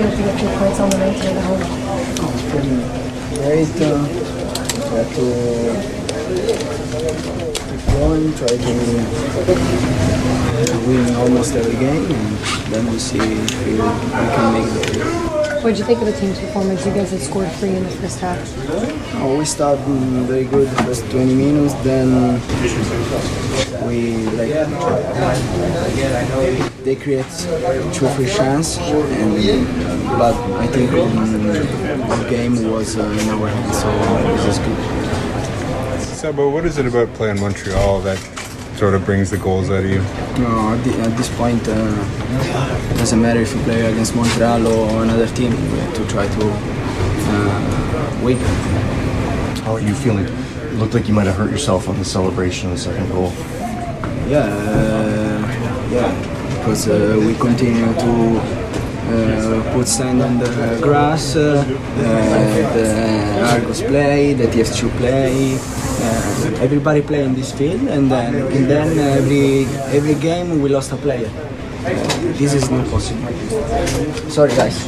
feel to get three points on the at home? Great. Uh, try to keep going, try to win almost every game, and then we'll see if we, we can make the What did you think of the team's performance? You guys had scored three in the first half. Oh, we started very good the first 20 minutes, then we like they create two free chance, and but I think um, the game was uh, in our hands, so it was good. Sabo, what is it about playing Montreal that sort of brings the goals out of you? No, at, the, at this point, uh, it doesn't matter if you play against Montreal or another team. We have to try to uh, win. How are you feeling? It looked like you might have hurt yourself on the celebration of the second goal. Yeah, uh, yeah, because uh, we continue to uh, put sand on the grass, uh, uh, the Argos play, the TF2 play, uh, everybody play in this field, and then and then every every game we lost a player. This is not possible. Sorry, guys.